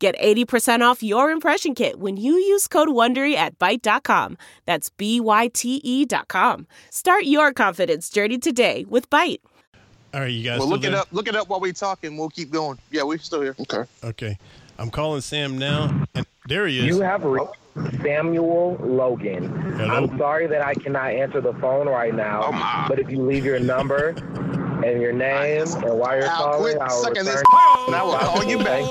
Get 80% off your impression kit when you use code WONDERY at Byte.com. That's B-Y-T-E dot com. Start your confidence journey today with Byte. All right, you guys. Well, still look it up. Look it up while we talk, and we'll keep going. Yeah, we're still here. Okay. Okay, I'm calling Sam now, and there he is. You have reached Samuel Logan. Hello? I'm sorry that I cannot answer the phone right now, Oh, my. but if you leave your number and your name and why you're I'll calling, quit I'll sucking return. this. And I will call you back.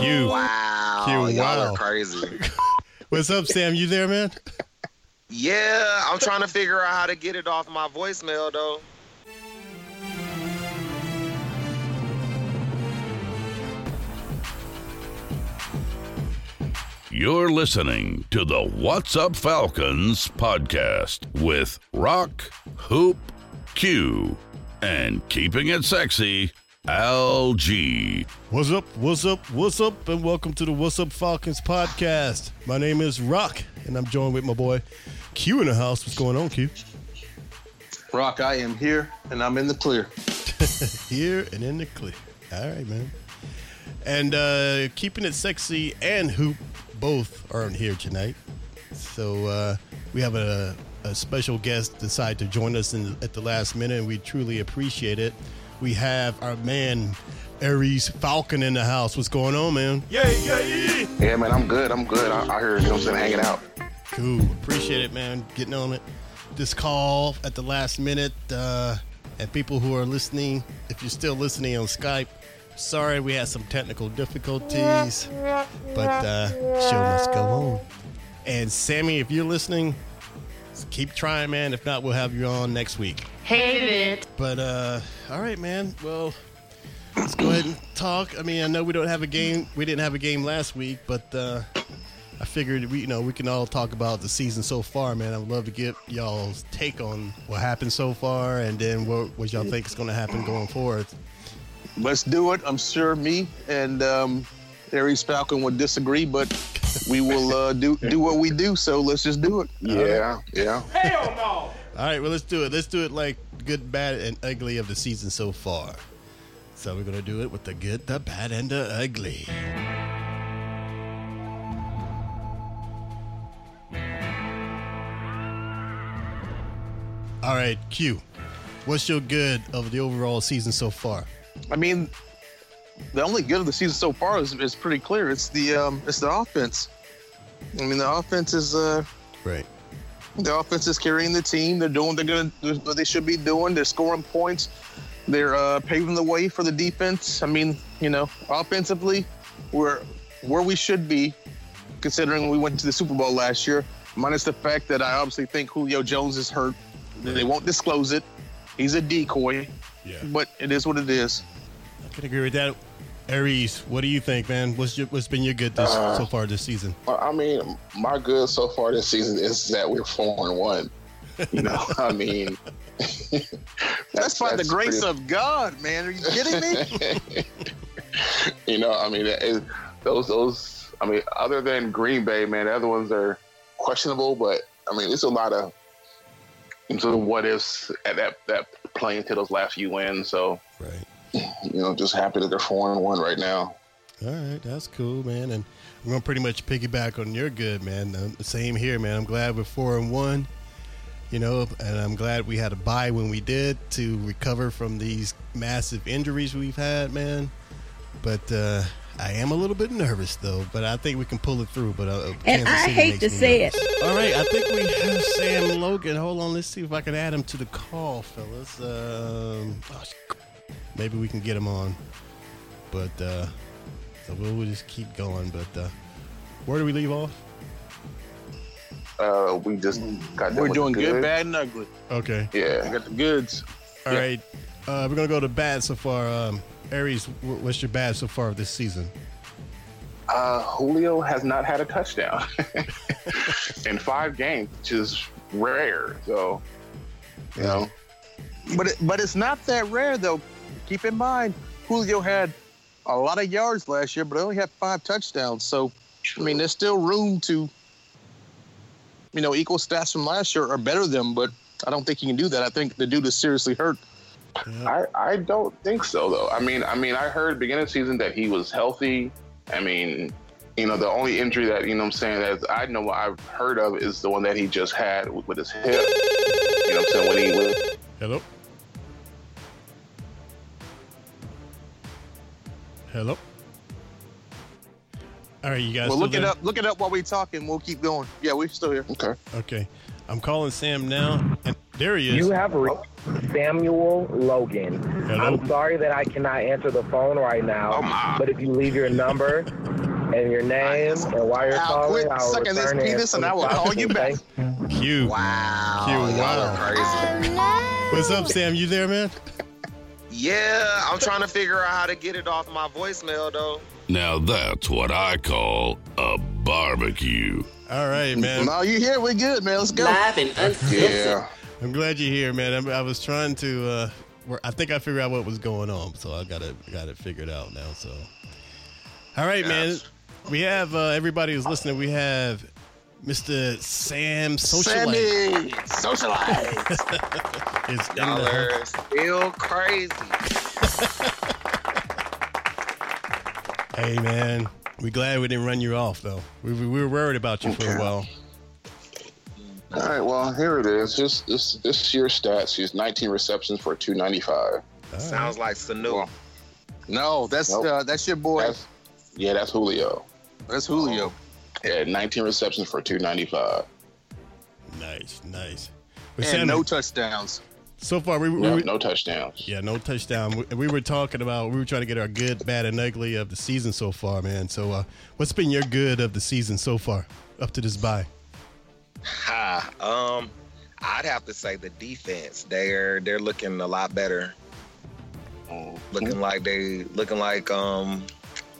Q. Wow. Q, Y'all are crazy. What's up, Sam? You there, man? yeah, I'm trying to figure out how to get it off my voicemail though. You're listening to the What's Up Falcons podcast with Rock, Hoop, Q, and keeping it sexy, Al G. What's up? What's up? What's up? And welcome to the What's Up Falcons podcast. My name is Rock, and I'm joined with my boy Q in the house. What's going on, Q? Rock, I am here, and I'm in the clear. Here and in the clear. All right, man. And uh, keeping it sexy and hoop both aren't here tonight. So uh, we have a, a special guest decide to join us in, at the last minute, and we truly appreciate it. We have our man Aries Falcon in the house. What's going on, man? Yeah, yeah, yeah. Yeah, man, I'm good. I'm good. I, I heard you know what I'm saying, hanging out. Cool. Appreciate it, man. Getting on it. This call at the last minute. Uh, and people who are listening, if you're still listening on Skype, sorry we had some technical difficulties, but uh, show must go on. And Sammy, if you're listening, keep trying, man. If not, we'll have you on next week. Hated it. But uh, all right, man. Well, let's go ahead and talk. I mean, I know we don't have a game. We didn't have a game last week, but uh, I figured we, you know, we can all talk about the season so far, man. I would love to get y'all's take on what happened so far, and then what, what y'all think is going to happen going forward. Let's do it. I'm sure me and um, Aries Falcon would disagree, but we will uh, do do what we do. So let's just do it. Yeah, yeah. Hell no. All right, well, let's do it. Let's do it like good, bad, and ugly of the season so far. So we're gonna do it with the good, the bad, and the ugly. All right, Q. What's your good of the overall season so far? I mean, the only good of the season so far is, is pretty clear. It's the um, it's the offense. I mean, the offense is uh, Right. the offense is carrying the team. They're doing they're gonna what they should be doing. They're scoring points. They're uh, paving the way for the defense. I mean, you know, offensively, we're where we should be, considering we went to the Super Bowl last year. Minus the fact that I obviously think Julio Jones is hurt. They won't disclose it. He's a decoy, Yeah. but it is what it is. I can agree with that. Aries, what do you think, man? What's your, what's been your good this, Uh, so far this season? I mean, my good so far this season is that we're four and one. You know, I mean, That's, by the grace pretty- of God, man. Are you kidding me? you know, I mean, it, it- those those. I mean, other than Green Bay, man, the other ones are questionable. But I mean, it's a lot of sort of what ifs at that that playing to those last few wins. So Right. you know, just happy that they're four and one right now. All right, that's cool, man. And I'm gonna pretty much piggyback on your good, man. Um, same here, man. I'm glad we're four and one. You know, and I'm glad we had a bye when we did to recover from these massive injuries we've had, man. But uh, I am a little bit nervous though. But I think we can pull it through. But uh, And I City hate to say nervous. it. All right, I think we have Sam Logan. Hold on, let's see if I can add him to the call, fellas. Um, oh, maybe we can get him on. But uh, so we'll, we'll just keep going. But uh, where do we leave off? Uh, we just got. We're doing the good, bad, and ugly. Okay. I Yeah, got the goods. All Yeah. right. Uh, we're gonna go to bad so far. Um, Aries, what's your bad so far of this season? Uh, Julio has not had a touchdown in five games, which is rare. So, you know, But it, but it's not that rare though. Keep in mind, Julio had a lot of yards last year, but only had five touchdowns. So, I mean, there's still room to, you know, equal stats from last year or better them. But I don't think he can do that. I think the dude is seriously hurt. I, I don't think so though. I mean, I mean, I heard beginning of season that he was healthy. I mean, you know, the only injury that you know what I'm saying that I know what I've heard of is the one that he just had with, with his hip. You know what I'm saying when he was Hello. Hello. All right, you guys. well, still look it up. Look it up while we're talking. We'll keep going. Yeah, we're still here. okay. Okay, I'm calling Sam now, and there he is. You have reached oh. Samuel Logan. Hello? I'm sorry that I cannot answer the phone right now, Oh, my. but if you leave your number and your name and why you're I'll calling, quit I will sucking this penis and I will call you back. Q. Wow. Q, y'all wow. crazy. What's up, Sam? You there, man? Yeah, I'm trying to figure out how to get it off my voicemail though. Now that's what I call a barbecue. All right, man. No, you here? We're good, man. Let's go. Live and uncensored. Yeah. I'm glad you're here, man. I, I was trying to. Uh, I think I figured out what was going on, so I got it got it figured out now. So, all right, man. We have uh, everybody who's listening. We have Mr. Sam Socialite Sammy, socialize. is Y'all are still crazy. Hey, man. We glad we didn't run you off though. We, we we were worried about you for a while. All right. Well, here it is. This this this year's stats. He's 19 receptions for 295. All right. Sounds like Sanu. no, that's Nope. uh, that's your boy. That's, yeah, that's Julio. That's Julio. Yeah, 19 receptions for 295. Nice, nice. But and Sam, no touchdowns. so far we, we, No, we no touchdowns. yeah, no touchdown. We, we were talking about we were trying to get our good, bad, and ugly of the season so far, man. So, uh, what's been your good of the season so far up to this bye? Ha. Um, I'd have to say the defense. They're they're looking a lot better. Looking like they looking like um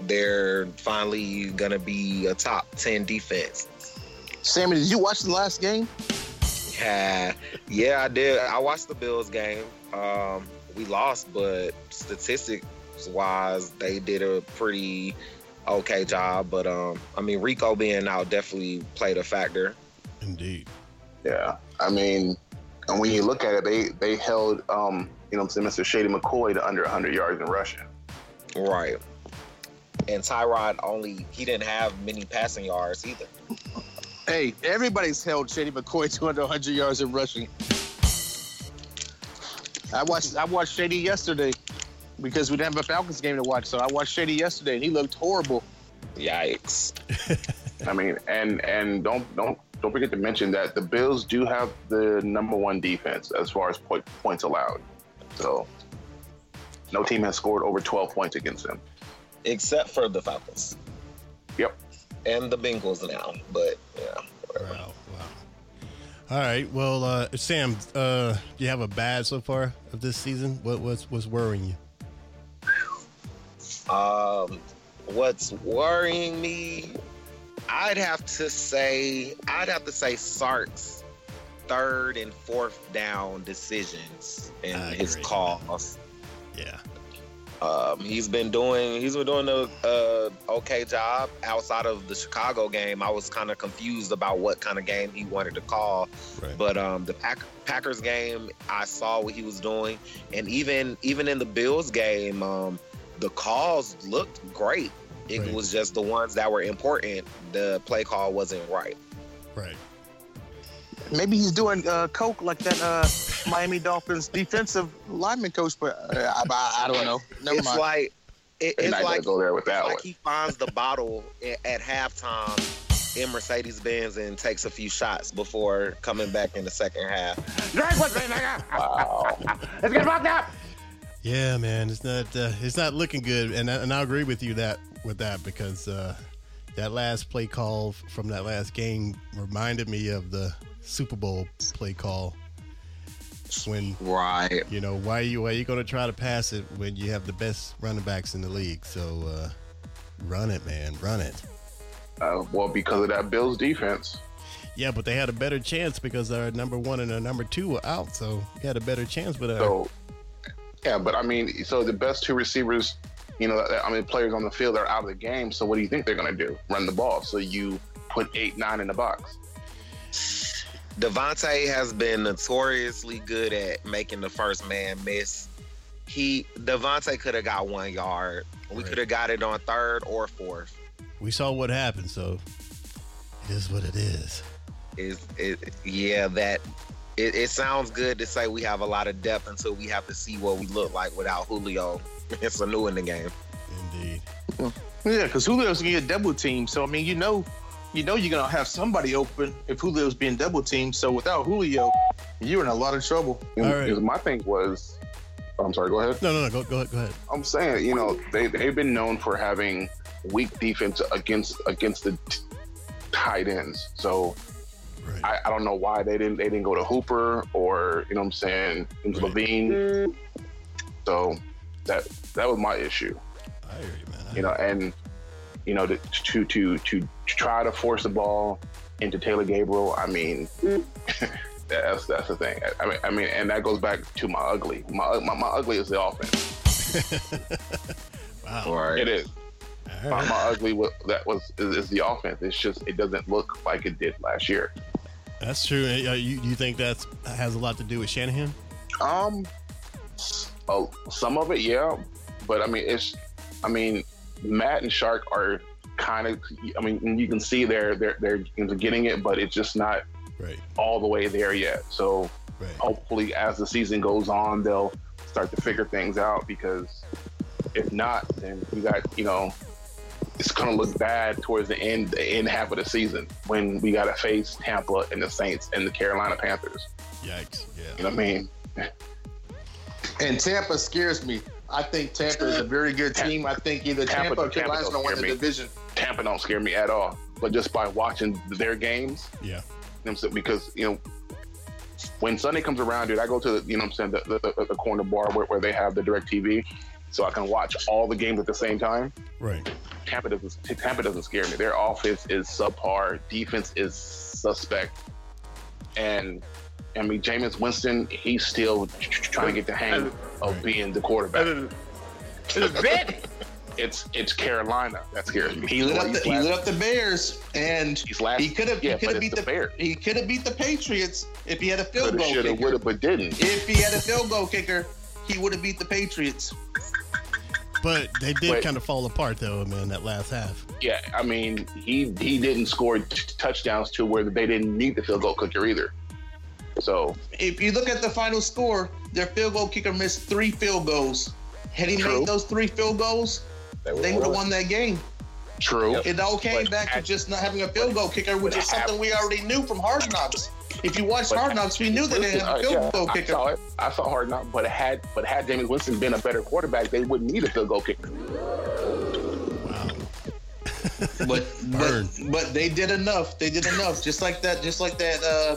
they're finally gonna be a top ten defense. Sammy, did you watch the last game? Yeah, yeah, I did. I watched the Bills game. Um, we lost, but statistics wise, they did a pretty okay job. But um, I mean, Rico being out definitely played a factor. Indeed. Yeah, I mean, and when you look at it, they they held um, you know, what I'm saying, Mr. Shady McCoy to under 100 yards in rushing. Right. And Tyrod only he didn't have many passing yards either. Hey, everybody's held Shady McCoy to under 100 yards in rushing. I watched I watched Shady yesterday because we didn't have a Falcons game to watch, so I watched Shady yesterday and he looked horrible. Yikes. I mean, and and don't don't don't forget to mention that the Bills do have the number one defense as far as point, points allowed. So no team has scored over 12 points against them. Except for the Falcons Yep. and the Bengals now. But yeah. whatever. Wow, wow. All right. Well, uh, Sam, uh, do you have a bad so far of this season? What what's what's worrying you? Um, what's worrying me? I'd have to say I'd have to say Sark's third and fourth down decisions and his calls. Yeah. Um, he's been doing he's been doing a uh, okay job outside of the Chicago game. I was kind of confused about what kind of game he wanted to call, Right. but um, the Pack- Packers game, I saw what he was doing, and even even in the Bills game, um, the calls looked great. It Right. was just the ones that were important. The play call wasn't right. right. Maybe he's doing uh, coke like that uh, Miami Dolphins defensive lineman coach, but uh, I, I, I don't know. Never it's mind. like it, it's not like go there with that like one. he finds the bottle a- at halftime in Mercedes Benz and takes a few shots before coming back in the second half. Wow. Let's get fucked up. Yeah, man, it's not uh, it's not looking good, and I, and I agree with you that with that because uh, that last play call from that last game reminded me of the Super Bowl play call when Right. you know why you why you going to try to pass it when you have the best running backs in the league. So uh, run it, man, run it. Uh, well, because of that Bills defense. Yeah, but they had a better chance because their number one and their number two were out, so they had a better chance. But uh, So, yeah, but I mean, so the best two receivers, you know, I mean, players on the field are out of the game. So what do you think they're going to do? Run the ball. So you put eight, nine in the box. Devonta has been notoriously good at making the first man miss. He Devonta could have got one yard. We Right. could have got it on third or fourth. we saw what happened, so it is what it is. Is it? Yeah, that. It, it sounds good to say we have a lot of depth until we have to see what we look like without Julio. It's a new in the game. Indeed. Yeah, because Julio's gonna get double teamed. So I mean, you know, you know, you're gonna have somebody open if Julio's being double teamed. So without Julio, you're in a lot of trouble. All right. My thing was, oh, I'm sorry. Go ahead. No, no, no. Go, go ahead. Go ahead. I'm saying, you know, they they've been known for having weak defense against against the t- tight ends. So Right. I, I don't know why they didn't they didn't go to Hooper or you know what I'm saying into Right. Levine. Mm. So that that was my issue. I hear you, man. I You know, and you know to to to to try to force the ball into Taylor Gabriel. I mean. That's that's the thing. I mean, I mean, and that goes back to my ugly. My my, my ugly is the offense. wow. Right. It is. All My, my ugly wa- that was is, is the offense. It's just it doesn't look like it did last year. That's true. Uh, you, do you think that has a lot to do with Shanahan? Um, oh, some of it, yeah, but I mean, it's, I mean, Matt and Sark are kind of, I mean, you can see they're they're they're getting it, but it's just not Right. all the way there yet. So Right. hopefully, as the season goes on, they'll start to figure things out. Because if not, then we got you know, it's gonna look bad towards the end the end half of the season when we gotta face Tampa and the Saints and the Carolina Panthers. Yikes. Yeah. You know what I mean? And Tampa scares me. I think Tampa is a very good team. I think either Tampa- Tampa, or Tampa Carolina's don't gonna win the scare me. division. Tampa don't scare me at all. But just by watching their games, Yeah. you know what I'm saying? because you know when Sunday comes around, dude, I go to the you know what I'm saying the, the, the corner bar where, where they have the direct TV, so I can watch all the games at the same time. Right. Tampa doesn't Tampa doesn't scare me. Their offense is subpar, defense is suspect, and I mean Jameis Winston, he's still trying to get the hang of being the quarterback. It's it's Carolina that scares me. He lit up the he lit up the Bears, and He's last. he could have yeah, he could have beat the, Bears. he could have beat the Patriots if he had a field Coulda, goal shoulda, kicker. woulda, but didn't. If he had a field goal kicker, he would have beat the Patriots. But they did Wait. kind of fall apart though, man. That last half. Yeah, I mean, he he didn't score t- touchdowns to where they didn't need the field goal kicker either. So If you look at the final score, their field goal kicker missed three field goals. Had he True. made those three field goals, they would have won that game. true. It all came But back to just not having a field goal kicker, which is something had- we already knew from Hard Knocks. If you watched Hard Knocks, we knew that they didn't have a Uh, field yeah, goal I kicker. saw it. I saw hard enough. But had but had Jameis Winston been a better quarterback, they wouldn't need a field goal kicker. Wow. but but but they did enough. They did enough. Just like that. Just like that. Uh,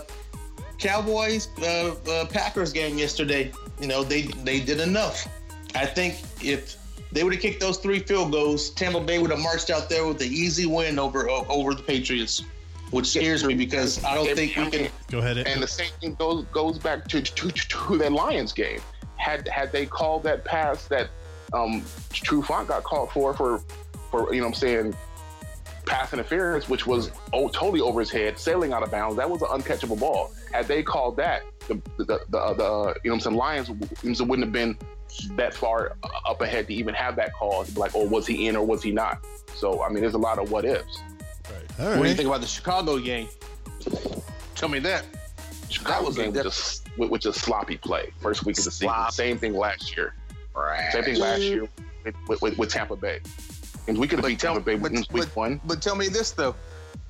Cowboys uh, uh, Packers game yesterday. You know they they did enough. I think if they would have kicked those three field goals, Tampa Bay would have marched out there with an easy win over o- over the Patriots, which scares me because I don't think we can. Go ahead. And the same thing goes goes back to to, to that Lions game. Had had they called that pass that um Trufant got called for for for you know what I'm saying pass interference, which was oh, totally over his head, sailing out of bounds. That was an uncatchable ball. Had they called that, the the the, the, the you know what I'm saying Lions w- wouldn't have been that far up ahead to even have that call. Like, oh, was he in or was he not? So I mean, there's a lot of what ifs. All What do you think about the Chicago game? Tell me that. Chicago was a game was just with, with just sloppy play first week of the season. Slop. Same thing last year. Right. Same thing last year with, with, with, with Tampa Bay. And we could have But beat tell- Tampa Bay but- week week but- one. But tell me this though: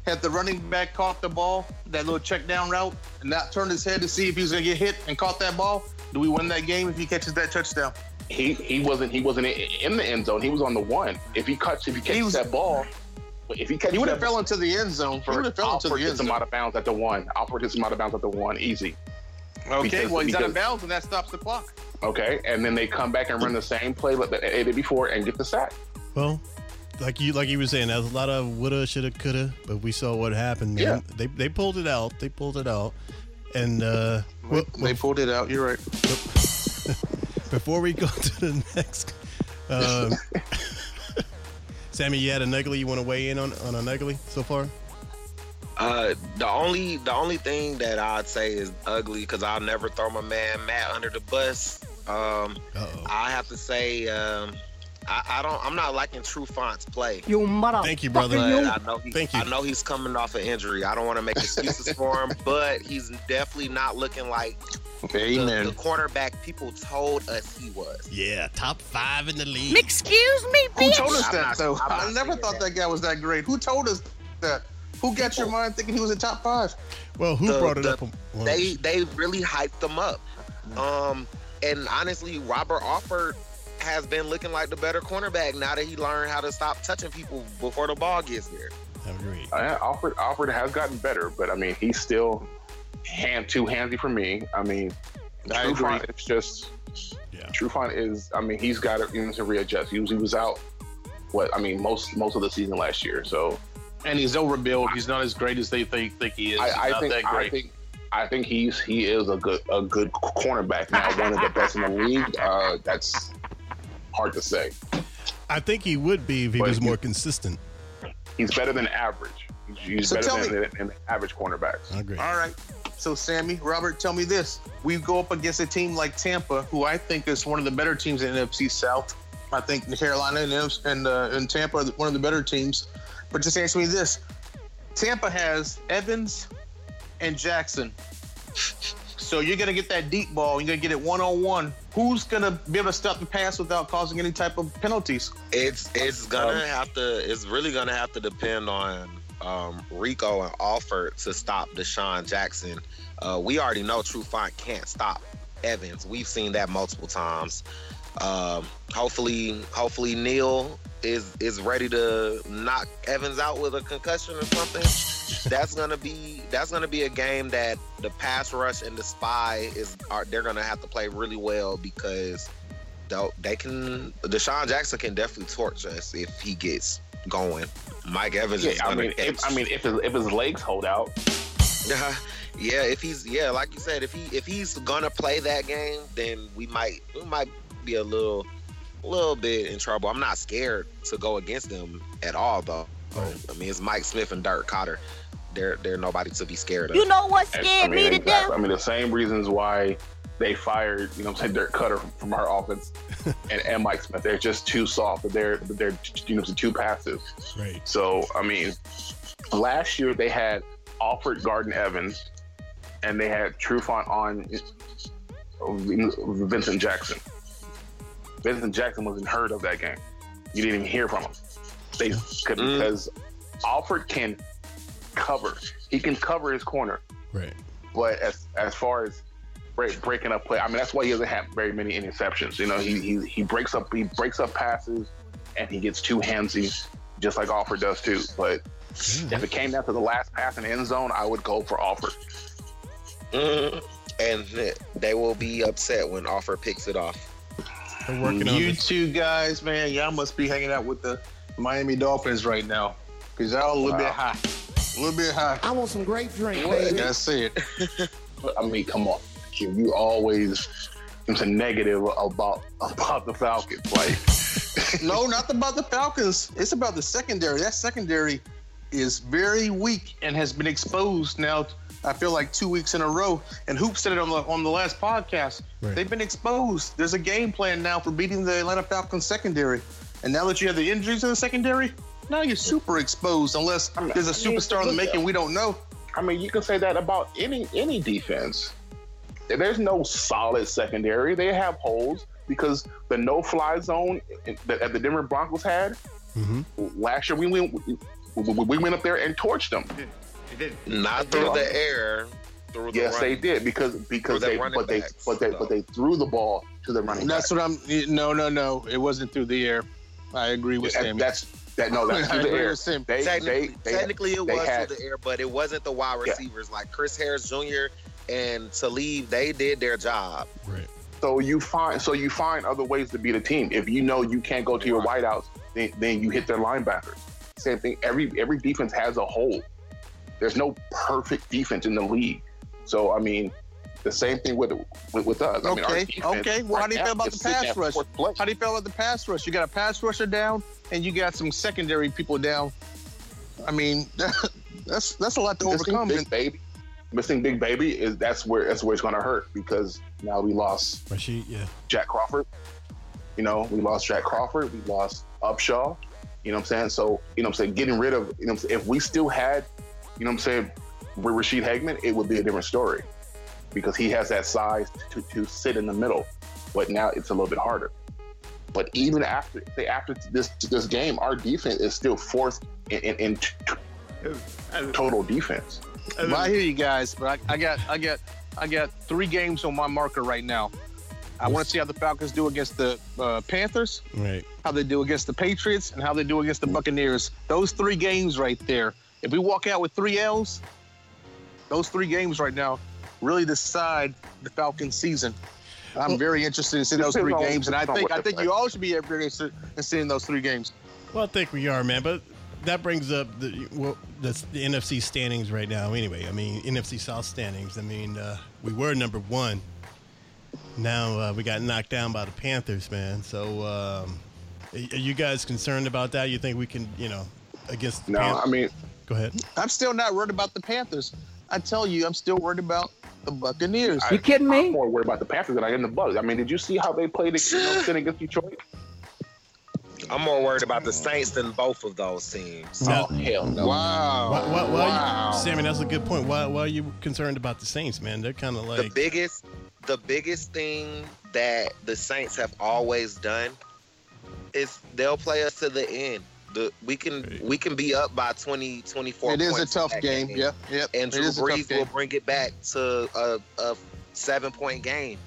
had the running back caught the ball, that little check down route, and not turned his head to see if he was gonna get hit and caught that ball, do we win that game if he catches that touchdown? He he wasn't he wasn't in, in the end zone. He was on the one. If he cuts if he catches was- that ball, if he catches He would have that fell into the end zone. He would have fell into the end hits him zone. out of bounds at the one. Alford hits him out of bounds at the one. Easy. Okay, because- well he's out of bounds and that stops the clock. Okay. And then they come back and run the same play that they did before and get the sack. Well, like you like you were saying, there's a lot of woulda, shoulda, coulda, but we saw what happened. Man. Yeah. They they pulled it out. They pulled it out. And uh, well, they pulled it out. You're right. before we go to the next, um, Sammy, you had a ugly. You want to weigh in on on an ugly so far? Uh, the only the only thing that I'd say is ugly because I'll never throw my man Matt under the bus. Um, Uh-oh. I have to say, um, I, I don't. I'm not liking Trufant's play. You mother. Thank you, brother. But I know he, Thank you. I know he's coming off an injury. I don't want to make excuses for him, but he's definitely not looking like the, Amen. the quarterback people told us he was. Yeah, top five in the league. Excuse me, Who told us that not- though? I'm I never thought that. that guy was that great. Who told us that? Who got your mind thinking he was in top five? Well, who The- brought it the- up? Well, They they really hyped them up. Um, and honestly, Robert Alford has been looking like the better cornerback now that he learned how to stop touching people before the ball gets there. I agree. Uh, Alford Alford has gotten better, but I mean he's still hand too handsy for me. I mean, I agree. Trufant it's just Yeah. Trufant is. I mean, he's got to, to readjust. He was he was out. What I mean, most most of the season last year. So And he's overbuilt. He's not as great as they think think he is. I, I not think that I great. think I think he's he is a good a good cornerback now, one of the best in the league. Uh, that's hard to say. I think he would be if he But was he- more consistent. He's better than average. He's, he's So better tell than, than, average cornerbacks. I agree. All right. So Sammy, Robert, tell me this: We go up against a team like Tampa, who I think is one of the better teams in NFC South. I think Carolina and and, uh, and Tampa are one of the better teams. But just answer me this: Tampa has Evans and Jackson. So you're gonna get that deep ball. You're gonna get it one on one. Who's gonna be able to stop the pass without causing any type of penalties? It's it's gonna Um, have to. It's really gonna have to depend on um, Rico and Alford to stop DeSean Jackson. Uh, we already know Trufant can't stop Evans. We've seen that multiple times. Um, hopefully, hopefully Neal is is ready to knock Evans out with a concussion or something. That's gonna be that's gonna be a game that the pass rush and the spy is are they're gonna have to play really well because they they can DeSean Jackson can definitely torch us if he gets going. Mike Evans Yeah, is I mean, if, I mean, if his, if his legs hold out, yeah, if he's yeah, like you said, if he if he's gonna play that game, then we might we might be a little little bit in trouble. I'm not scared to go against them at all though. I mean, it's Mike Smith and Dirk Koetter. They're they're nobody to be scared of. You know what And, scared I mean, me to exactly. death? I mean, the same reasons why they fired, you know, what I'm saying Dirk Koetter from our offense and, and Mike Smith. They're just too soft. They're they're you know too passive. Right. So I mean, last year they had Alford Garden Evans, and they had Trufant on Vincent Jackson. Vincent Jackson wasn't heard of that game. You didn't even hear from him. They could Mm. because Alford can cover. He can cover his corner. Right. But as as far as break, breaking up play, I mean that's why he doesn't have very many interceptions. You know, he he he breaks up he breaks up passes and he gets too handsy, just like Alford does too. But if it came down to the last pass in the end zone, I would go for Alford. Mhm. And they will be upset when Offer picks it off. They're working you this. two guys, man, y'all must be hanging out with the Miami Dolphins right now because y'all a little bit Wow. high, a little bit high. I want some great drink, I baby. gotta say it. I mean, come on, you, you always it's a negative about about the Falcons. Like, no, not about the Falcons. It's about the secondary. That secondary is very weak and has been exposed now. I feel like two weeks in a row. And Hoop said it on the on the last podcast. Right. They've been exposed. There's a game plan now for beating the Atlanta Falcons secondary. And now that you have the injuries in the secondary, now you're super exposed. Unless I mean, there's a superstar in the making we don't know. I mean, you can say that about any any defense. There's no solid secondary. They have holes because the no-fly zone that the Denver Broncos had Mhm. last year. We went we, we went up there and torched them. Not through the air, through the Yes, they did because because their they but they but they but they threw the ball to the running back. That's what I'm. No, no, no. It wasn't through the air. I agree with That- Sammy. that's that no that's through the air. They, Technically, they, they, technically it was had- through the air, but it wasn't the wide Yeah. receivers like Chris Harris Jr. and Talib. They did their job. Right. So you find so you find other ways to beat a team. If you know you can't go to your wideouts, then, then you hit their linebackers. Same thing. Every every defense has a hole. There's no perfect defense in the league. So I mean, the same thing with with, with us. I mean, Okay, defense okay. Well, how do you feel about the pass rush? How do you feel about the pass rush? You got a pass rusher down, and you got some secondary people down. I mean, that's that's a lot to Missing overcome. Big baby, missing big baby is that's where that's where it's going to hurt because now we lost Ra'Shede, yeah. Jack Crawford. You know, we lost Jack Crawford. We lost Upshaw. You know what I'm saying? So, you know what I'm saying? Getting rid of, you know what I'm saying? If we still had, you know what I'm saying, with Ra'Shede Hageman, it would be a different story because he has that size to, to sit in the middle. But now it's a little bit harder. But even after say after this this game, our defense is still fourth in, in, in t- total defense. Well, I hear you guys, but I, I got I got I got three games on my marker right now. I want to see how the Falcons do against the uh, Panthers, Right. how they do against the Patriots, and how they do against the Buccaneers. Those three games right there. If we walk out with three L's, those three games right now really decide the Falcons season. I'm Well- very interested in seeing those three games, and I think I think you all should be very interested in seeing those three games. Well, I think we are, man. But that brings up the well, that's the NFC standings right now. Anyway, I mean NFC South standings. I mean, uh, we were number one. Now uh, we got knocked down by the Panthers, man. So, um, are you guys concerned about that? You think we can, you know, against the No, Panthers? I mean, Go ahead. I'm still not worried about the Panthers. I tell you, I'm still worried about the Buccaneers. I- You kidding me? I'm more worried about the Panthers than I am the Bucks. I mean, did you see how they played against, you know, against Detroit? I'm more worried about the Saints than both of those teams. Now- Oh hell no! wow. Why, why, why wow. you, Sammy, that's a good point. Why, why are you concerned about the Saints, man? They're kind of like the like biggest the biggest thing that the Saints have always done is they'll play us to the end. The, we can we can be up by 20, 24 It is a points tough in that game. Yeah, yep. And it Drew is a tough Brees will bring it back to a, a seven point game.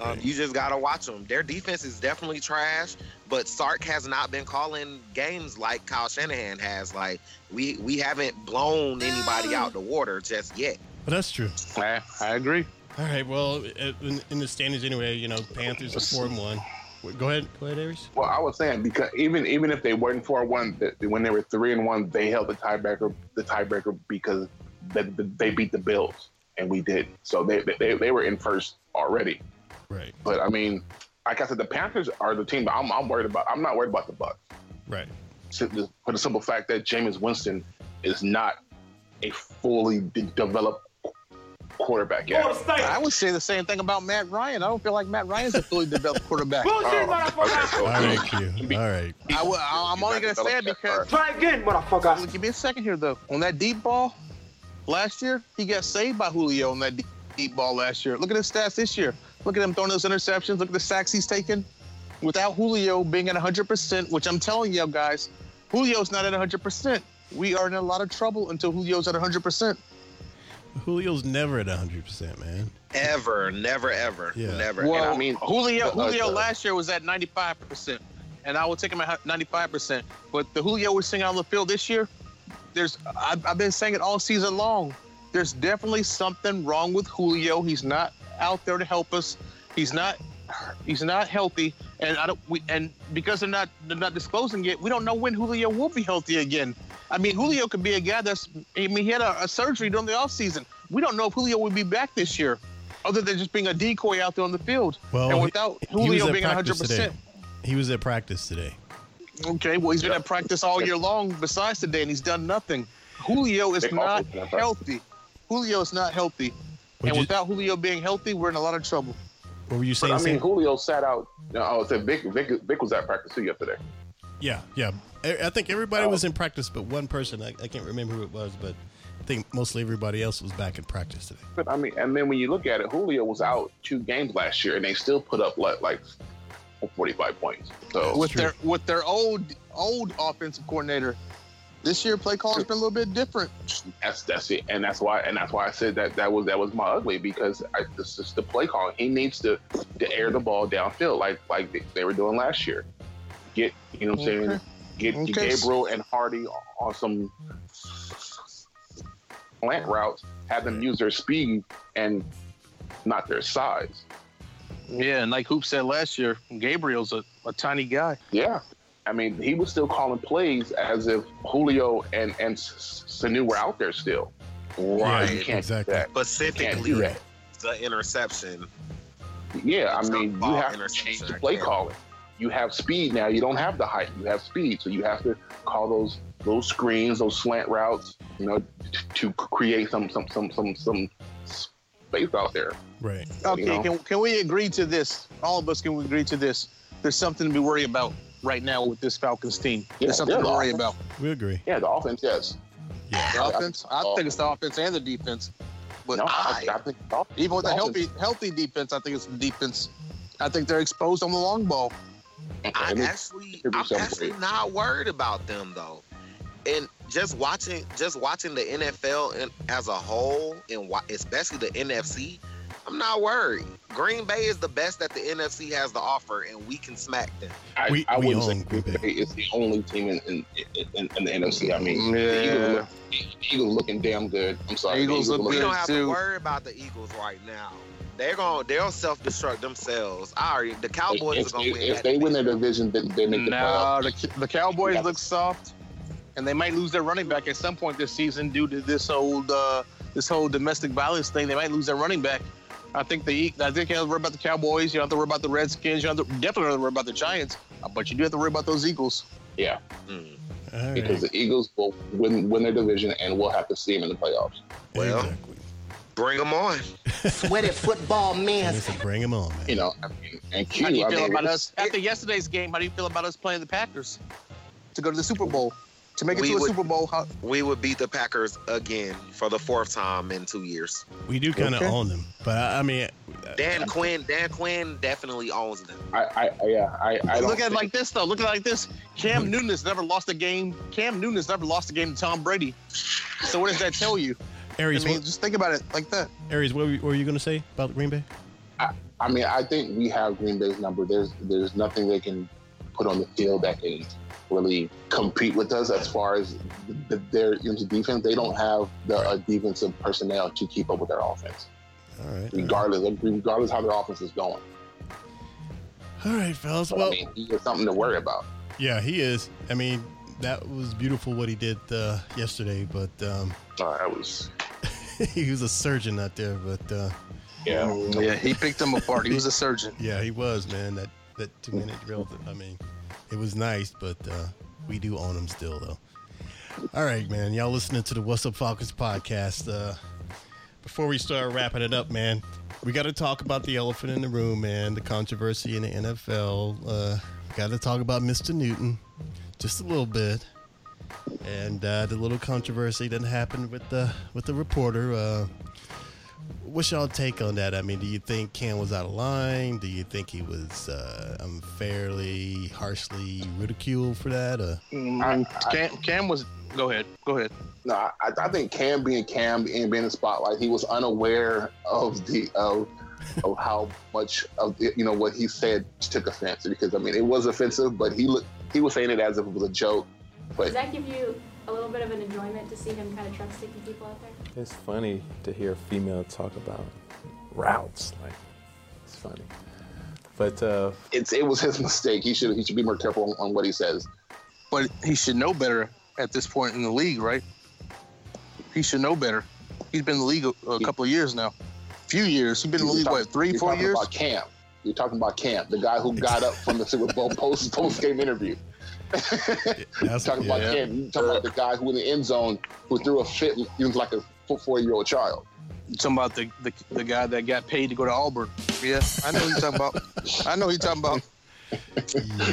Um, You just gotta watch them. Their defense is definitely trash, but Sark has not been calling games like Kyle Shanahan has. Like we we haven't blown anybody out the water just yet. Well, that's true. I, I agree. All right. Well, in, in the standings anyway, you know, Panthers are four and one. Go ahead. Go ahead, Aries. Well, I was saying because even even if they weren't four one, when they were three and one, they held the tiebreaker. The tiebreaker because they, they beat the Bills and we did. So they, they they were in first already. Right. But I mean, like I said, the Panthers are the team that I'm, I'm worried about. I'm not worried about the Bucks Right. for the simple fact that Jameis Winston is not a fully de- developed quarterback yet. I would say the same thing about Matt Ryan. I don't feel like Matt Ryan's a fully developed quarterback. Oh, okay, so All right, Q. All right. I will, I'm only going to say it because. yet. Try again, motherfucker. Give me a second here, though. On that deep ball last year, he got saved by Julio on that deep, deep ball last year. Look at his stats this year. Look at him throwing those interceptions. Look at the sacks he's taken. Without Julio being at 100%, which I'm telling you guys, Julio's not at 100%. We are in a lot of trouble until Julio's at 100%. Julio's never at 100%, man. Ever, never, ever, Yeah. never. Well, ever. I mean, Julio Julio uh, last year was at 95%, and I would take him at 95%. But the Julio we're seeing on the field this year, there's I've, I've been saying it all season long. There's definitely something wrong with Julio. He's not out there to help us. He's not he's not healthy, and I don't we and because they're not they're not disclosing it, we don't know when Julio will be healthy again. I mean, Julio could be a guy that's I mean he had a, a surgery during the offseason. We don't know if Julio will be back this year, other than just being a decoy out there on the field. Well, and he- without he was Julio at being 100 practice today. percent. He was at practice today. Okay, well he's been at practice all year long besides today, and he's done nothing. Julio is They've not also been at practice. healthy. Julio is not healthy, Would and you- without Julio being healthy, we're in a lot of trouble. what were you But saying? I mean, Sam? Julio sat out. No, I said Vic, Vic, Vic was at practice too yesterday. Yeah, yeah. I, I think everybody Oh. was in practice, but one person. I, I can't remember who it was, but I think mostly everybody else was back in practice today. But I mean, and then when you look at it, Julio was out two games last year, and they still put up like, like 45 points. So with true. their with their old old offensive coordinator. This year, play call's been a little bit different. that's that's it, and that's why and that's why I said that that was that was my ugly because I, this is the play call. He needs to to air the ball downfield like like they, they were doing last year. Get you know what I'm saying? Get Okay. Gabriel and Hardy on some slant routes. Have them use their speed and not their size. Yeah, and like Hoop said last year, Gabriel's a, a tiny guy. Yeah, I mean, he was still calling plays as if Julio and and Sanu were out there still. Right. You can't exactly. do that. Specifically, do that. the interception. Yeah, I mean, you have to change the play can't. calling. You have speed now. You don't have the height. You have speed, so you have to call those those screens, those slant routes. You know, t- to create some some some some some space out there. Right. Okay, You know? can, can we agree to this? All of us can we agree to this? There's something to be worried about right now with this Falcons team. Yeah, There's something yeah, to the worry offense. about. We agree. Yeah, the offense, yes. Yeah. The offense, I think it's the offense and the defense. But No, I, I, I think the even with a healthy healthy defense, I think it's the defense. I think they're exposed on the long ball. I I mean, actually, it'd be I'm actually great. not worried about them though. And just watching, just watching the NFL in, as a whole, and wa- especially the NFC, I'm not worried. Green Bay is the best that the NFC has to offer, and we can smack them. I, We- I we wouldn't say Green Green Bay. Bay is the only team in in, in, in the NFC. I mean, the Eagles, look, the Eagles looking damn good. I'm sorry, the Eagles look We good. don't have to worry about the Eagles right now. They're going, to they'll self-destruct themselves. I already, the Cowboys If, are going to if, win. if that they win their division. division, they, they make the No, playoffs. the, the Cowboys Yeah. look soft, and they might lose their running back at some point this season due to this old uh, this whole domestic violence thing. They might lose their running back. I think the I think you have to worry about the Cowboys. You don't have to worry about the Redskins. You don't have to, definitely don't have to worry about the Giants. But you do have to worry about those Eagles. Yeah, Mm. All right. because the Eagles will win win their division, and we'll have to see them in the playoffs. Well, exactly. Bring them on. Sweaty football man. Listen, bring them on, man. You know, I mean, and Q, How do you I feel mean, about us after yesterday's game? How do you feel about us playing the Packers to go to the Super Bowl? To make it We to a would- Super Bowl, how, We would beat the Packers again for the fourth time in two years. We do kind of Okay. own them, but I, I mean, Dan uh, Quinn, Dan Quinn definitely owns them. I, I, I- yeah, I, I look at it like this though. Look at it like this. Cam hmm. Newton has never lost a game. Cam Newton has never lost a game to Tom Brady. So what does that tell you? I Aries, mean, what, just think about it like that. Aries, what were, you- what were you going to say about Green Bay? I mean, I think we have Green Bay's number. There's there's nothing they can put on the field that can really compete with us as far as the, their into defense. They don't have the uh, defensive personnel to keep up with their offense, All right. All right, regardless regardless how their offense is going. all right fellas. So, Well, I mean, he has something to worry about. yeah, he is. I mean, that was beautiful what he did uh, yesterday, but um, Uh, that was he was a surgeon out there. But uh, yeah. Yeah, he picked them apart. He was a surgeon. yeah, he was man. That that two minute drill. I mean, it was nice, but uh, we do own him still, though. All right, man. Y'all listening to the What's Up Falcons podcast. Uh, before we start wrapping it up, man, we got to talk about the elephant in the room, man. The controversy in the NFL. Uh, got to talk about Mr. Newton just a little bit, and uh, the little controversy that happened with the with the reporter. Uh, what's y'all take on that? I mean, do you think Cam was out of line? Do you think he was uh, unfairly, harshly ridiculed for that? Uh, Mm, Cam, Cam was. Go ahead. Go ahead. No, I, I think Cam being Cam and being in the spotlight, he was unaware of the of of how much of the, you know what he said took offense because I mean it was offensive, but he looked he was saying it as if it was a joke. Does that give you a little bit of an enjoyment to see him kind of truck sticking people out there? It's funny to hear a female talk about routes. Like, it's funny. But uh, it's it was his mistake. He should he should be more careful on, on what he says. But he should know better at this point in the league, right? He should know better. He's been in the league a, a couple of years now. A Few years. He's been in the league, talking- what, three, you're four talking years? About Cam, you're talking about Cam, the guy who got up from the Super Bowl post post game interview. That's, talking yeah. about Cam. You talking about the guy who in the end zone who threw a fit, he was like a four year old child. You talking about the, the the guy that got paid to go to Auburn. Yeah, I know who you're talking about. I know who you're talking about.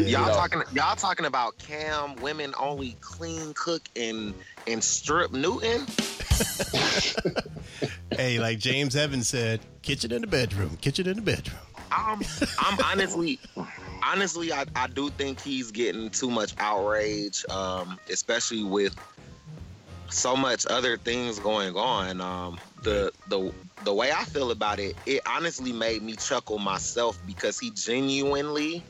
Yeah. Y'all talking y'all talking about Cam women only clean cook and and strip Newton? Hey, like James Evans said, kitchen in the bedroom, kitchen in the bedroom. I'm I'm honestly honestly I, I do think he's getting too much outrage, um, especially with so much other things going on. Um, the the the way I feel about it, it honestly made me chuckle myself because he genuinely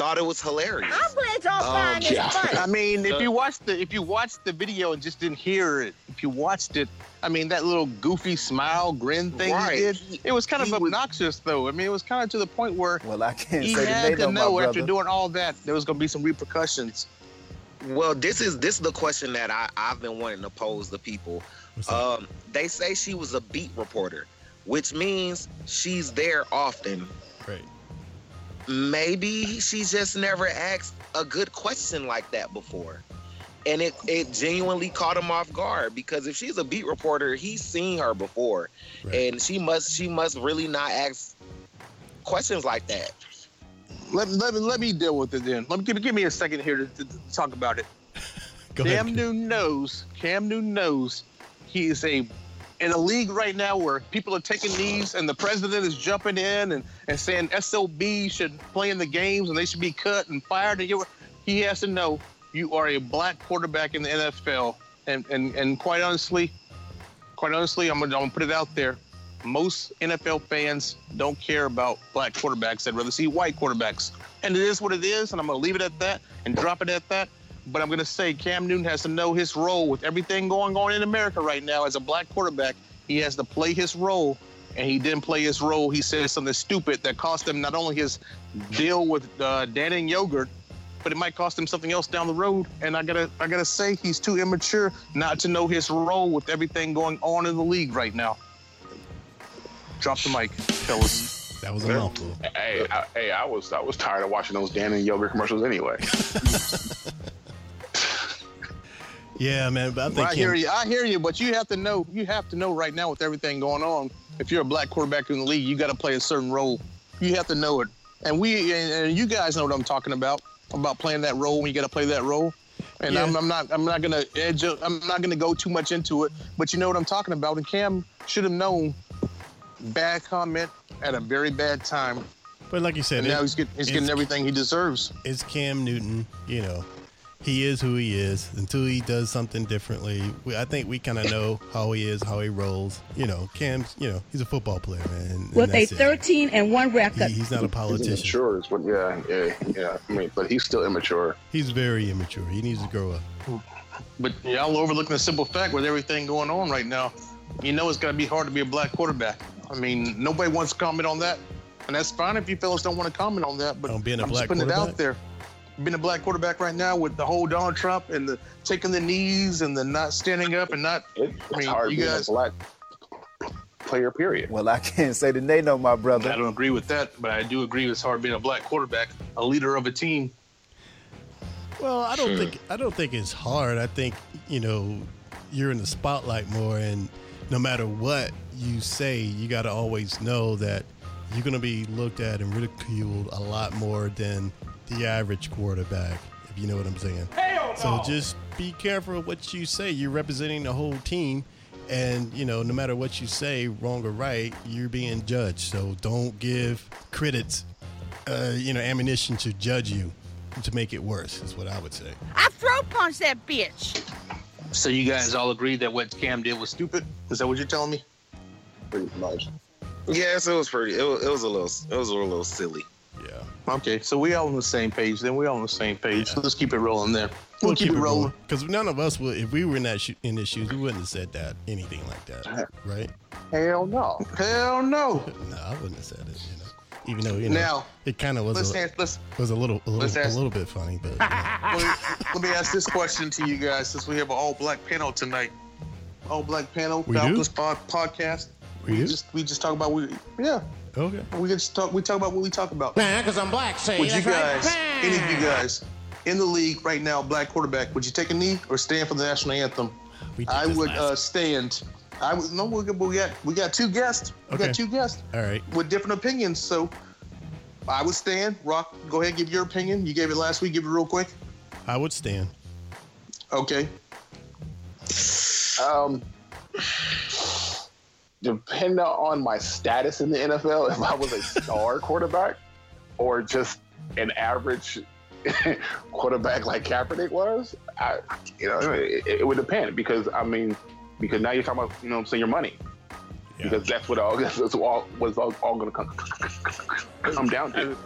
thought it was hilarious. I'm glad y'all Um, find this yeah. funny. I mean, if you watched the if you watched the video and just didn't hear it, if you watched it, I mean that little goofy smile grin thing Right. he did, it was kind of he was- obnoxious though. I mean, it was kind of to the point where Well, I can't he say that had to know, know after doing all that there was going to be some repercussions. Well, this is this is the question that I, I've been wanting to pose to people. Um, they say she was a beat reporter, which means she's there often. right. Maybe she just never asked a good question like that before. And it, it genuinely caught him off guard because if she's a beat reporter, he's seen her before. Right. And she must she must really not ask questions like that. Let, let, me, let me deal with it then. Let me give, give me a second here to, to, to talk about it. Cam ahead. Newton knows. Cam Newton knows he is a in a league right now where people are taking knees and the president is jumping in and, and saying SOB should play in the games and they should be cut and fired. He has to know you are a black quarterback in the NFL. And and, and quite honestly, quite honestly, I'm gonna, I'm gonna put it out there. Most NFL fans don't care about black quarterbacks. They'd rather see white quarterbacks. And it is what it is, and I'm gonna leave it at that and drop it at that. But I'm going to say Cam Newton has to know his role with everything going on in America right now as a black quarterback. He has to play his role, and he didn't play his role. He said something stupid that cost him not only his deal with uh, Dannon Yogurt, but it might cost him something else down the road. And I gotta, I gotta say, he's too immature not to know his role with everything going on in the league right now. Drop the mic, fellas. That was a mouthful. Hey, I, hey, I was I was tired of watching those Dannon yogurt commercials anyway. Yeah, man. But I think I hear you. I hear you, but you have to know. You have to know right now with everything going on. If you're a black quarterback in the league, you got to play a certain role. You have to know it. And we and, you guys know what I'm talking about about playing that role when you got to play that role. And Yeah. I'm, I'm not. I'm not gonna edge. up- I'm not gonna go too much into it. But you know what I'm talking about. And Cam should have known. Bad comment at a very bad time. But like you said, And now he's getting. He's getting everything he deserves. it's Cam Newton. You know, he is who he is. Until he does something differently, we, I think we kind of know how he is, how he rolls. You know, Cam's. You know, he's a football player, man. and with a that's it. 13 and 1 record. He- he's not a He's politician. immature, is what. Yeah, yeah, yeah. I mean, but he's still immature. He's very immature. He needs to grow up. But y'all overlooking the simple fact with everything going on right now. You know it's gonna be hard to be a black quarterback. I mean, nobody wants to comment on that, and that's fine if you fellas don't want to comment on that. But On being a I'm black just putting it out there. Being a black quarterback right now with the whole Donald Trump and the taking the knees and the not standing up and not. It, I it's mean, hard you being guys- a black player. Period. Well, I can't say that they know, my brother. I don't agree with that, but I do agree it's hard being a black quarterback, a leader of a team. Well, I don't think I don't think it's hard. I think you know you're in the spotlight more, and no matter what you say, you got to always know that you're going to be looked at and ridiculed a lot more than the average quarterback. If you know what I'm saying. So just be careful what you say. You're representing the whole team, and you know no matter what you say, wrong or right, you're being judged. So don't give critics, uh, you know, ammunition to judge you to make it worse. Is what I would say. I throw punch that bitch. So you guys all agree that what Cam did was stupid? Is that what you're telling me? Pretty much. Yes, it was pretty. It was, it was a little. It was a little silly. Okay, so we all on the same page. Then we all on the same page. Yeah. So let's keep it rolling there. We'll, keep, it rolling. because none of us would. If we were in that sho- in his shoes, we wouldn't have said that anything like that, right? Hell no. Hell no. No, I wouldn't have said it. You know, even though you know Now, it kind of was let's a, ask, let's was a little a little, a little bit funny, but you know. let me, let me ask this question to you guys since we have an all black panel tonight. All black panel, We? Falcons pod, podcast. We do? just we just talk about we yeah. Okay. We just talk we talk about what we talk about. Man, because I'm black, say Would you that's right. guys, any of you guys, in the league right now, black quarterback, would you take a knee or stand for the national anthem? I would uh, stand. I would no. We got we got we got two guests. We Okay. got two guests All right. with different opinions. So I would stand. Rock, go ahead, give your opinion. You gave it last week. Give it real quick. I would stand. Okay. Um, depending on my status in the NFL, if I was a star quarterback or just an average quarterback like Kaepernick was, I, you know, it, it would depend because I mean, because now you're talking about, you know, I'm saying your money. Yeah. Because that's what all that's all what's all, all going to come come down to.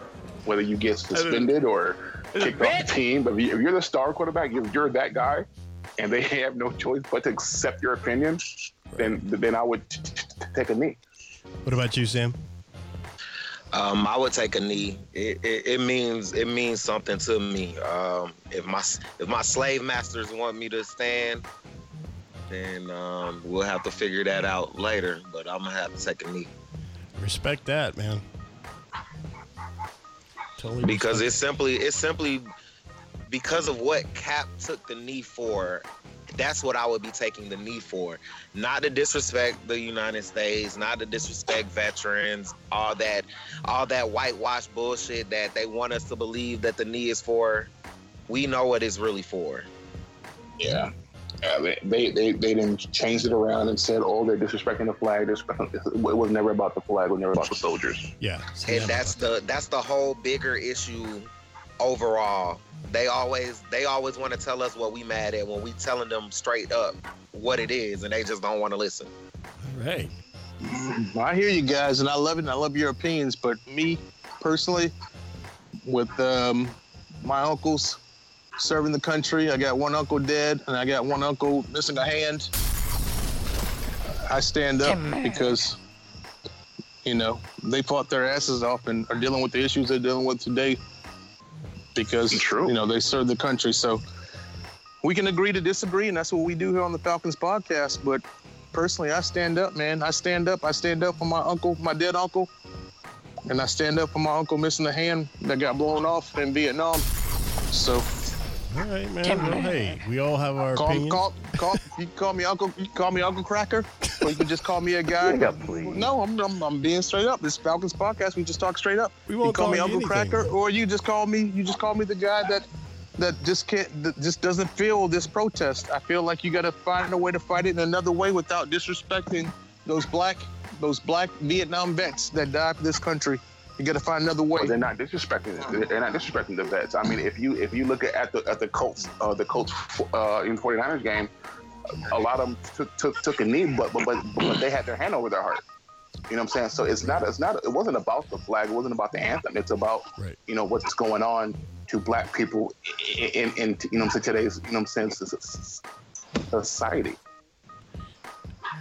whether you get suspended or kicked off the team. But if you- if you're the star quarterback, if you're that guy, and they have no choice but to accept your opinion, then then I would t- take a knee. What about you, Sam? Um, I would take a knee. It, it, it means it means something to me. Um, if my if my slave masters want me to stand, then um, we'll have to figure that out later. But I'm gonna have to take a knee Respect that, man. Totally. because respect it's simply it's simply because of what Cap took the knee for. That's what I would be taking the knee for. Not to disrespect the United States, not to disrespect veterans, all that, all that whitewash bullshit that they want us to believe that the knee is for. We know what it's really for. Yeah. Yeah, they, they, they, they didn't change it around and said, oh, they're disrespecting the flag. It was never about the flag. It was never about the soldiers. Yeah. and that's the that's the whole bigger issue overall. They always they always want to tell us what we mad at when we telling them straight up what it is, and they just don't want to listen. All right. I hear you guys, and I love it, and I love your opinions. But me personally, with um, my uncles serving the country, I got one uncle dead, and I got one uncle missing a hand. I stand up because, you know, they fought their asses off and are dealing with the issues they're dealing with today because, True. you know, they served the country. So we can agree to disagree, and that's what we do here on the Falcons podcast. But personally, I stand up, man. I stand up. I stand up for my uncle, my dead uncle, and I stand up for my uncle missing a hand that got blown off in Vietnam. So All right, man. Well, hey, we all have our call, opinions. call, call. You call me Uncle. You call me Uncle Cracker, or you can just call me a guy. Yeah, please. No, I'm, I'm, I'm being straight up. This Falcons podcast. We just talk straight up. We you won't call call me Uncle anything. Cracker, or you just call me. You just call me the guy that that just can't that just doesn't feel this protest. I feel like you got to find a way to fight it in another way without disrespecting those black those black Vietnam vets that died for this country. You got to find another way. But they're not disrespecting. They're not disrespecting the vets. I mean, if you if you look at, at the at the Colts uh, the Colts uh, in 49ers game, a lot of them took, took, took a knee, but, but but but they had their hand over their heart. You know what I'm saying? So it's not it's not it wasn't about the flag. It wasn't about the anthem. It's about Right. you know what's going on to black people in, in, in you know what I'm saying today's you know what I'm saying s- s- society.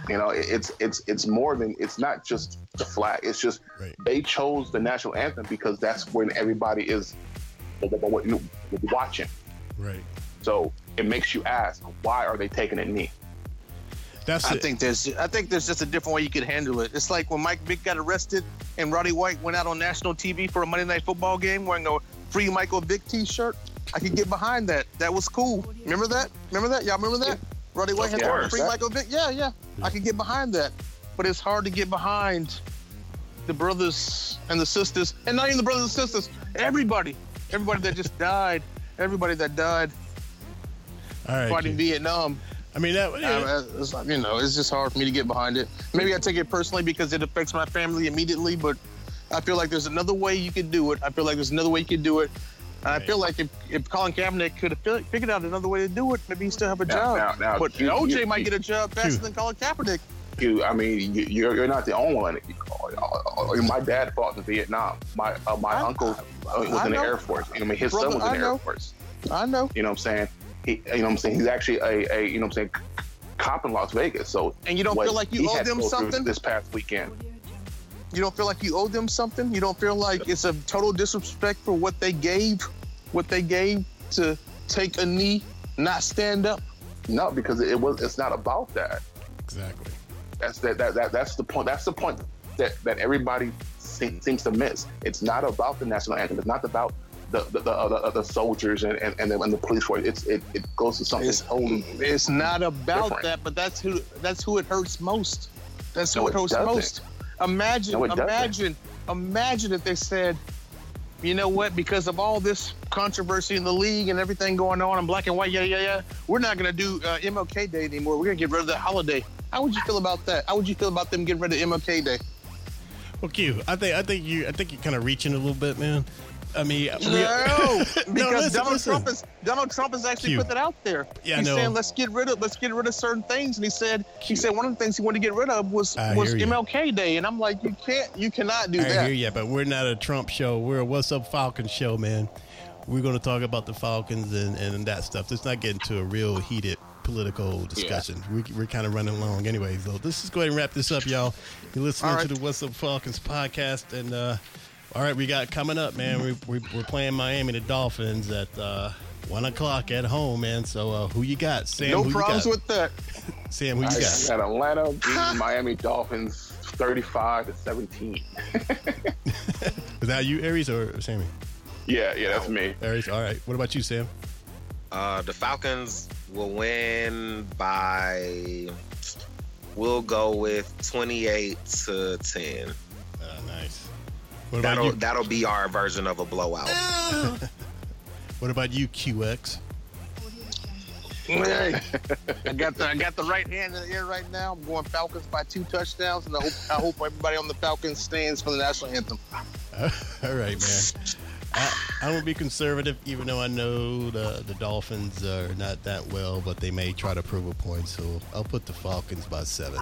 You know, it's it's it's more than it's not just the flag. It's just Right. they chose the national anthem because that's when everybody is watching. Right. So it makes you ask, why are they taking a knee? That's I it. think there's I think there's just a different way you could handle it. It's like when Mike Vick got arrested and Roddy White went out on national TV for a Monday night football game wearing a free Michael Vick t-shirt. I could get behind that. That was cool. Remember that? Remember that? Y'all remember that? Roddy White had Of a course. free Michael Vick. Yeah, yeah. I can get behind that. But it's hard to get behind the brothers and the sisters, and not even the brothers and sisters, everybody. Everybody that just died. Everybody that died All right. fighting Q. Vietnam. I mean that. yeah, Uh, it's you know, it's just hard for me to get behind it. Maybe I take it personally because it affects my family immediately, but I feel like there's another way you could do it. I feel like there's another way you could do it. I feel like if, if Colin Kaepernick could have figured out another way to do it, maybe he still have a Now- job. now- now, but you- OJ you- might you- get a job faster than Colin Kaepernick. You, I mean, you, you're, you're not the only one. My dad fought in Vietnam. My uh, my I- uncle uh, was I in the. Air Force. I mean, his Brother, son was in I the Air know. Force. I know. You know what I'm saying? He, you know what I'm saying? He's actually a, a you know what I'm saying, cop in Las Vegas. So And you don't feel like you owe them something? this past weekend. You don't feel like you owe them something? You don't feel like it's a total disrespect for what they gave, what they gave to take a knee, not stand up? No, because it was. It's not about that. exactly. That's that, that, that that's the point. That's the point that that everybody se- seems to miss. It's not about the national anthem. It's not about the the, the, uh, the, the soldiers and and, and, the, and the police force. It's it, it goes to something It's totally. It's not about Different. that, but that's who that's who it hurts most. That's who No, it it hurts doesn't. most. Imagine, No, it doesn't. imagine, imagine if they said, you know what, because of all this controversy in the league and everything going on in black and white, yeah, yeah, yeah, we're not gonna do uh, MLK Day anymore. We're gonna get rid of that holiday. How would you feel about that? How would you feel about them getting rid of MLK Day? Well, Q, I think I think you I think you're kind of reaching a little bit, man. I mean, we- No, because no, listen, Donald listen. Trump is Donald Trump has actually Q. put that out there. Yeah, I he's know. saying let's get rid of let's get rid of certain things, and he said he said one of the things he wanted to get rid of was I was hear you. MLK Day, and I'm like, you can't, you cannot do I that. hear you, but we're not a Trump show. We're a What's Up Falcons show, man. We're going to talk about the Falcons and, and that stuff. Let's not get into a real heated political discussion. We, we're kind of running long anyway. So let's just go ahead and wrap this up, y'all. You're listening All right. to the What's Up Falcons podcast. And, uh, all right, we got coming up, man. We, we, we're playing Miami, the Dolphins, at uh, 1 o'clock at home, man. So uh, who you got? Sam, no who you problems got? with that. Sam, who you I got? got Atlanta beating Miami Dolphins 35 to 17. Is that you, Aries, or Sammy? Yeah, yeah, that's me. Aries, all right. What about you, Sam? Uh, the Falcons will win by. We'll go with 28 to 10. Uh, nice. What about That'll you? that'll be our version of a blowout. What about you, QX? Hey, I got the I got the right hand in the air right now. I'm going Falcons by two touchdowns, and I hope I hope everybody on the Falcons stands for the national anthem. All right, man. I, I'm gonna be conservative, even though I know the the Dolphins are not that well, but they may try to prove a point. So I'll put the Falcons by seven.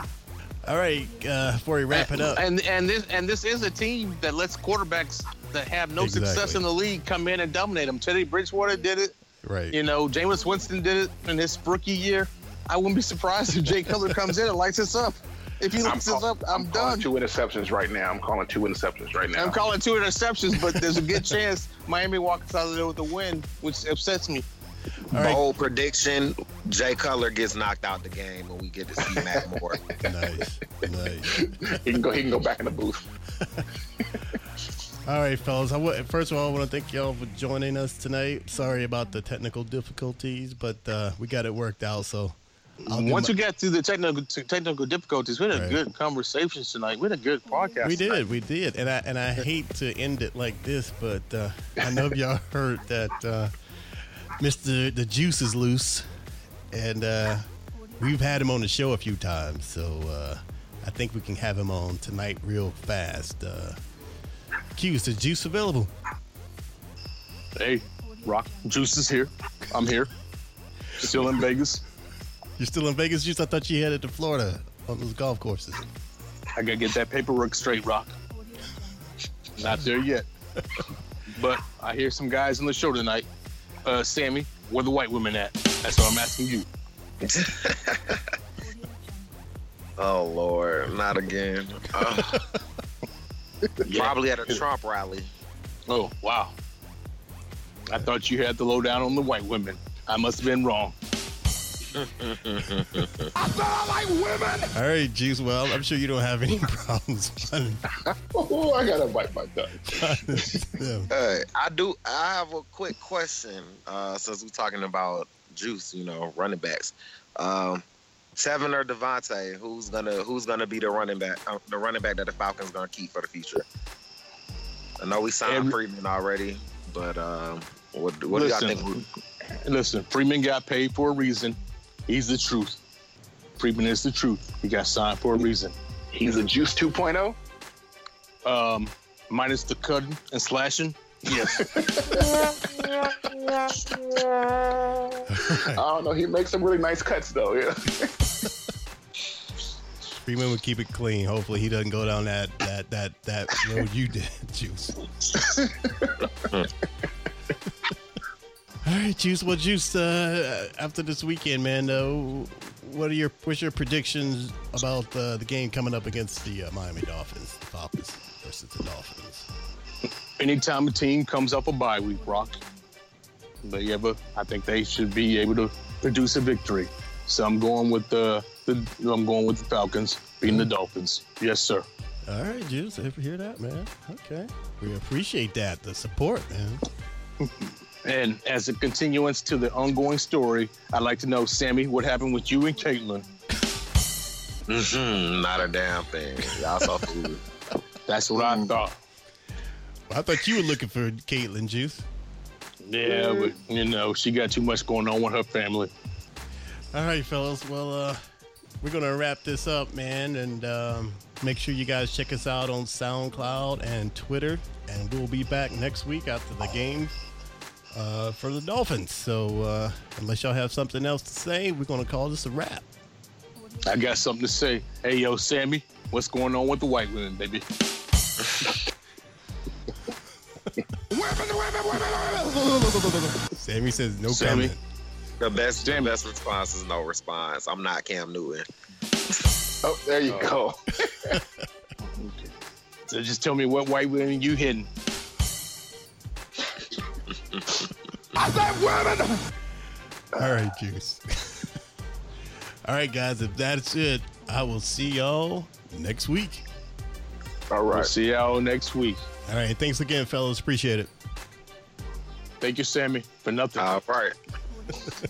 All right, uh, before we wrap it up, And and this and this is a team that lets quarterbacks that have no success in the league come in and dominate them. Teddy Bridgewater did it. right? You know, Jameis Winston did it in his rookie year. I wouldn't be surprised if Jay Cutler comes in and lights us up. If he lights us up, I'm, calling done. two interceptions right now. I'm calling two interceptions right now. I'm calling two interceptions, but there's a good chance Miami walks out of there with a win, which upsets me. All right, Bold prediction: Jay Cutler gets knocked out the game when we get to see Matt Moore. nice, nice. he can go. He can go back in the booth. All right, fellas. I w- first of all, I want to thank y'all for joining us tonight. Sorry about the technical difficulties, but uh, we got it worked out. So I'll Once my- we got through the technical technical difficulties, we had a Right. good conversation tonight. We had a good podcast. We tonight. did, we did, and I and I hate to end it like this, but uh, I know y'all heard that uh, Mister the Juice is loose, and uh, we've had him on the show a few times, so uh, I think we can have him on tonight real fast. Uh, Q, is the Juice available? Hey, Rock Juice is here. I'm here. Still in Vegas. You're still in Vegas, Juice? I thought you headed to Florida on those golf courses. I gotta get that paperwork straight, Rock. Not there yet. But I hear some guys on the show tonight. Uh, Sammy, where the white women at? That's what I'm asking you. Oh Lord, not again. Uh, Probably at a Trump rally. Oh, wow. I thought you had the lowdown on the white women. I must have been wrong. All right, Juice. Well, I'm sure you don't have any problems Oh, I gotta bite my tongue. finding. Hey, I do. I have a quick question. Uh, since we're talking about juice, you know, running backs. Um, Tevin or Devonta, who's gonna who's gonna be the running back? Uh, the running back that the Falcons gonna keep for the future. I know we signed Every- Freeman already, but um, what, what do y'all think? Listen, Freeman got paid for a reason. He's the truth. Freeman is the truth. He got signed for a reason. He's a Juice oh? 2.0. Um, minus the cutting and slashing. Yes. I don't know. He makes some really nice cuts though. Yeah. Freeman would keep it clean. Hopefully, he doesn't go down that that that that road you did, Juice. All right, Juice. Well, Juice. Uh, after this weekend, man, uh, what are your what's your predictions about uh, the game coming up against the uh, Miami Dolphins, the Falcons versus the Dolphins? Anytime a team comes up a bye week, Rock, they have I think they should be able to produce a victory. So I'm going with the, the I'm going with the Falcons beating the Dolphins. Yes, sir. All right, Juice. Ever hear that, man? Okay, we appreciate that the support, man. And as a continuance to the ongoing story, I'd like to know, Sammy, what happened with you and Caitlin? Mm-hmm, not a damn thing. Y'all so foolish. That's what I thought. Well, I thought you were looking for Caitlin, Juice. Yeah, but you know, she got too much going on with her family. All right, fellas. Well, uh, we're gonna wrap this up, man, and um, make sure you guys check us out on SoundCloud and Twitter, and we'll be back next week after the game uh, for the Dolphins. So uh, unless y'all have something else to say, we're gonna call this a wrap. I got something to say. Hey, yo, Sammy, what's going on with the white women, baby? Sammy says no Sammy. comment. The best, the best response is no response. I'm not Cam Newton. Oh, there you go. So just tell me what white women you hitting. I said women. All right, Juice. All right, guys, if that's it, I will see y'all next week. All right. We'll see y'all next week. All right, thanks again, fellas. Appreciate it. Thank you, Sammy, for nothing. All right.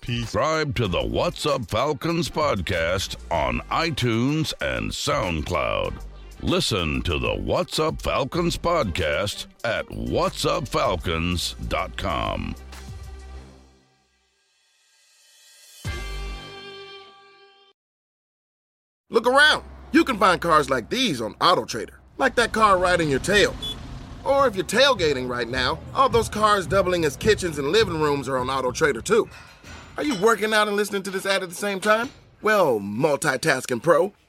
Peace. Subscribe to the What's Up Falcons podcast on iTunes and SoundCloud. Listen to the What's Up Falcons podcast at whatsupfalcons.com. Look around. You can find cars like these on AutoTrader, like that car riding your tail. Or if you're tailgating right now, all those cars doubling as kitchens and living rooms are on AutoTrader too. Are you working out and listening to this ad at the same time? Well, multitasking pro,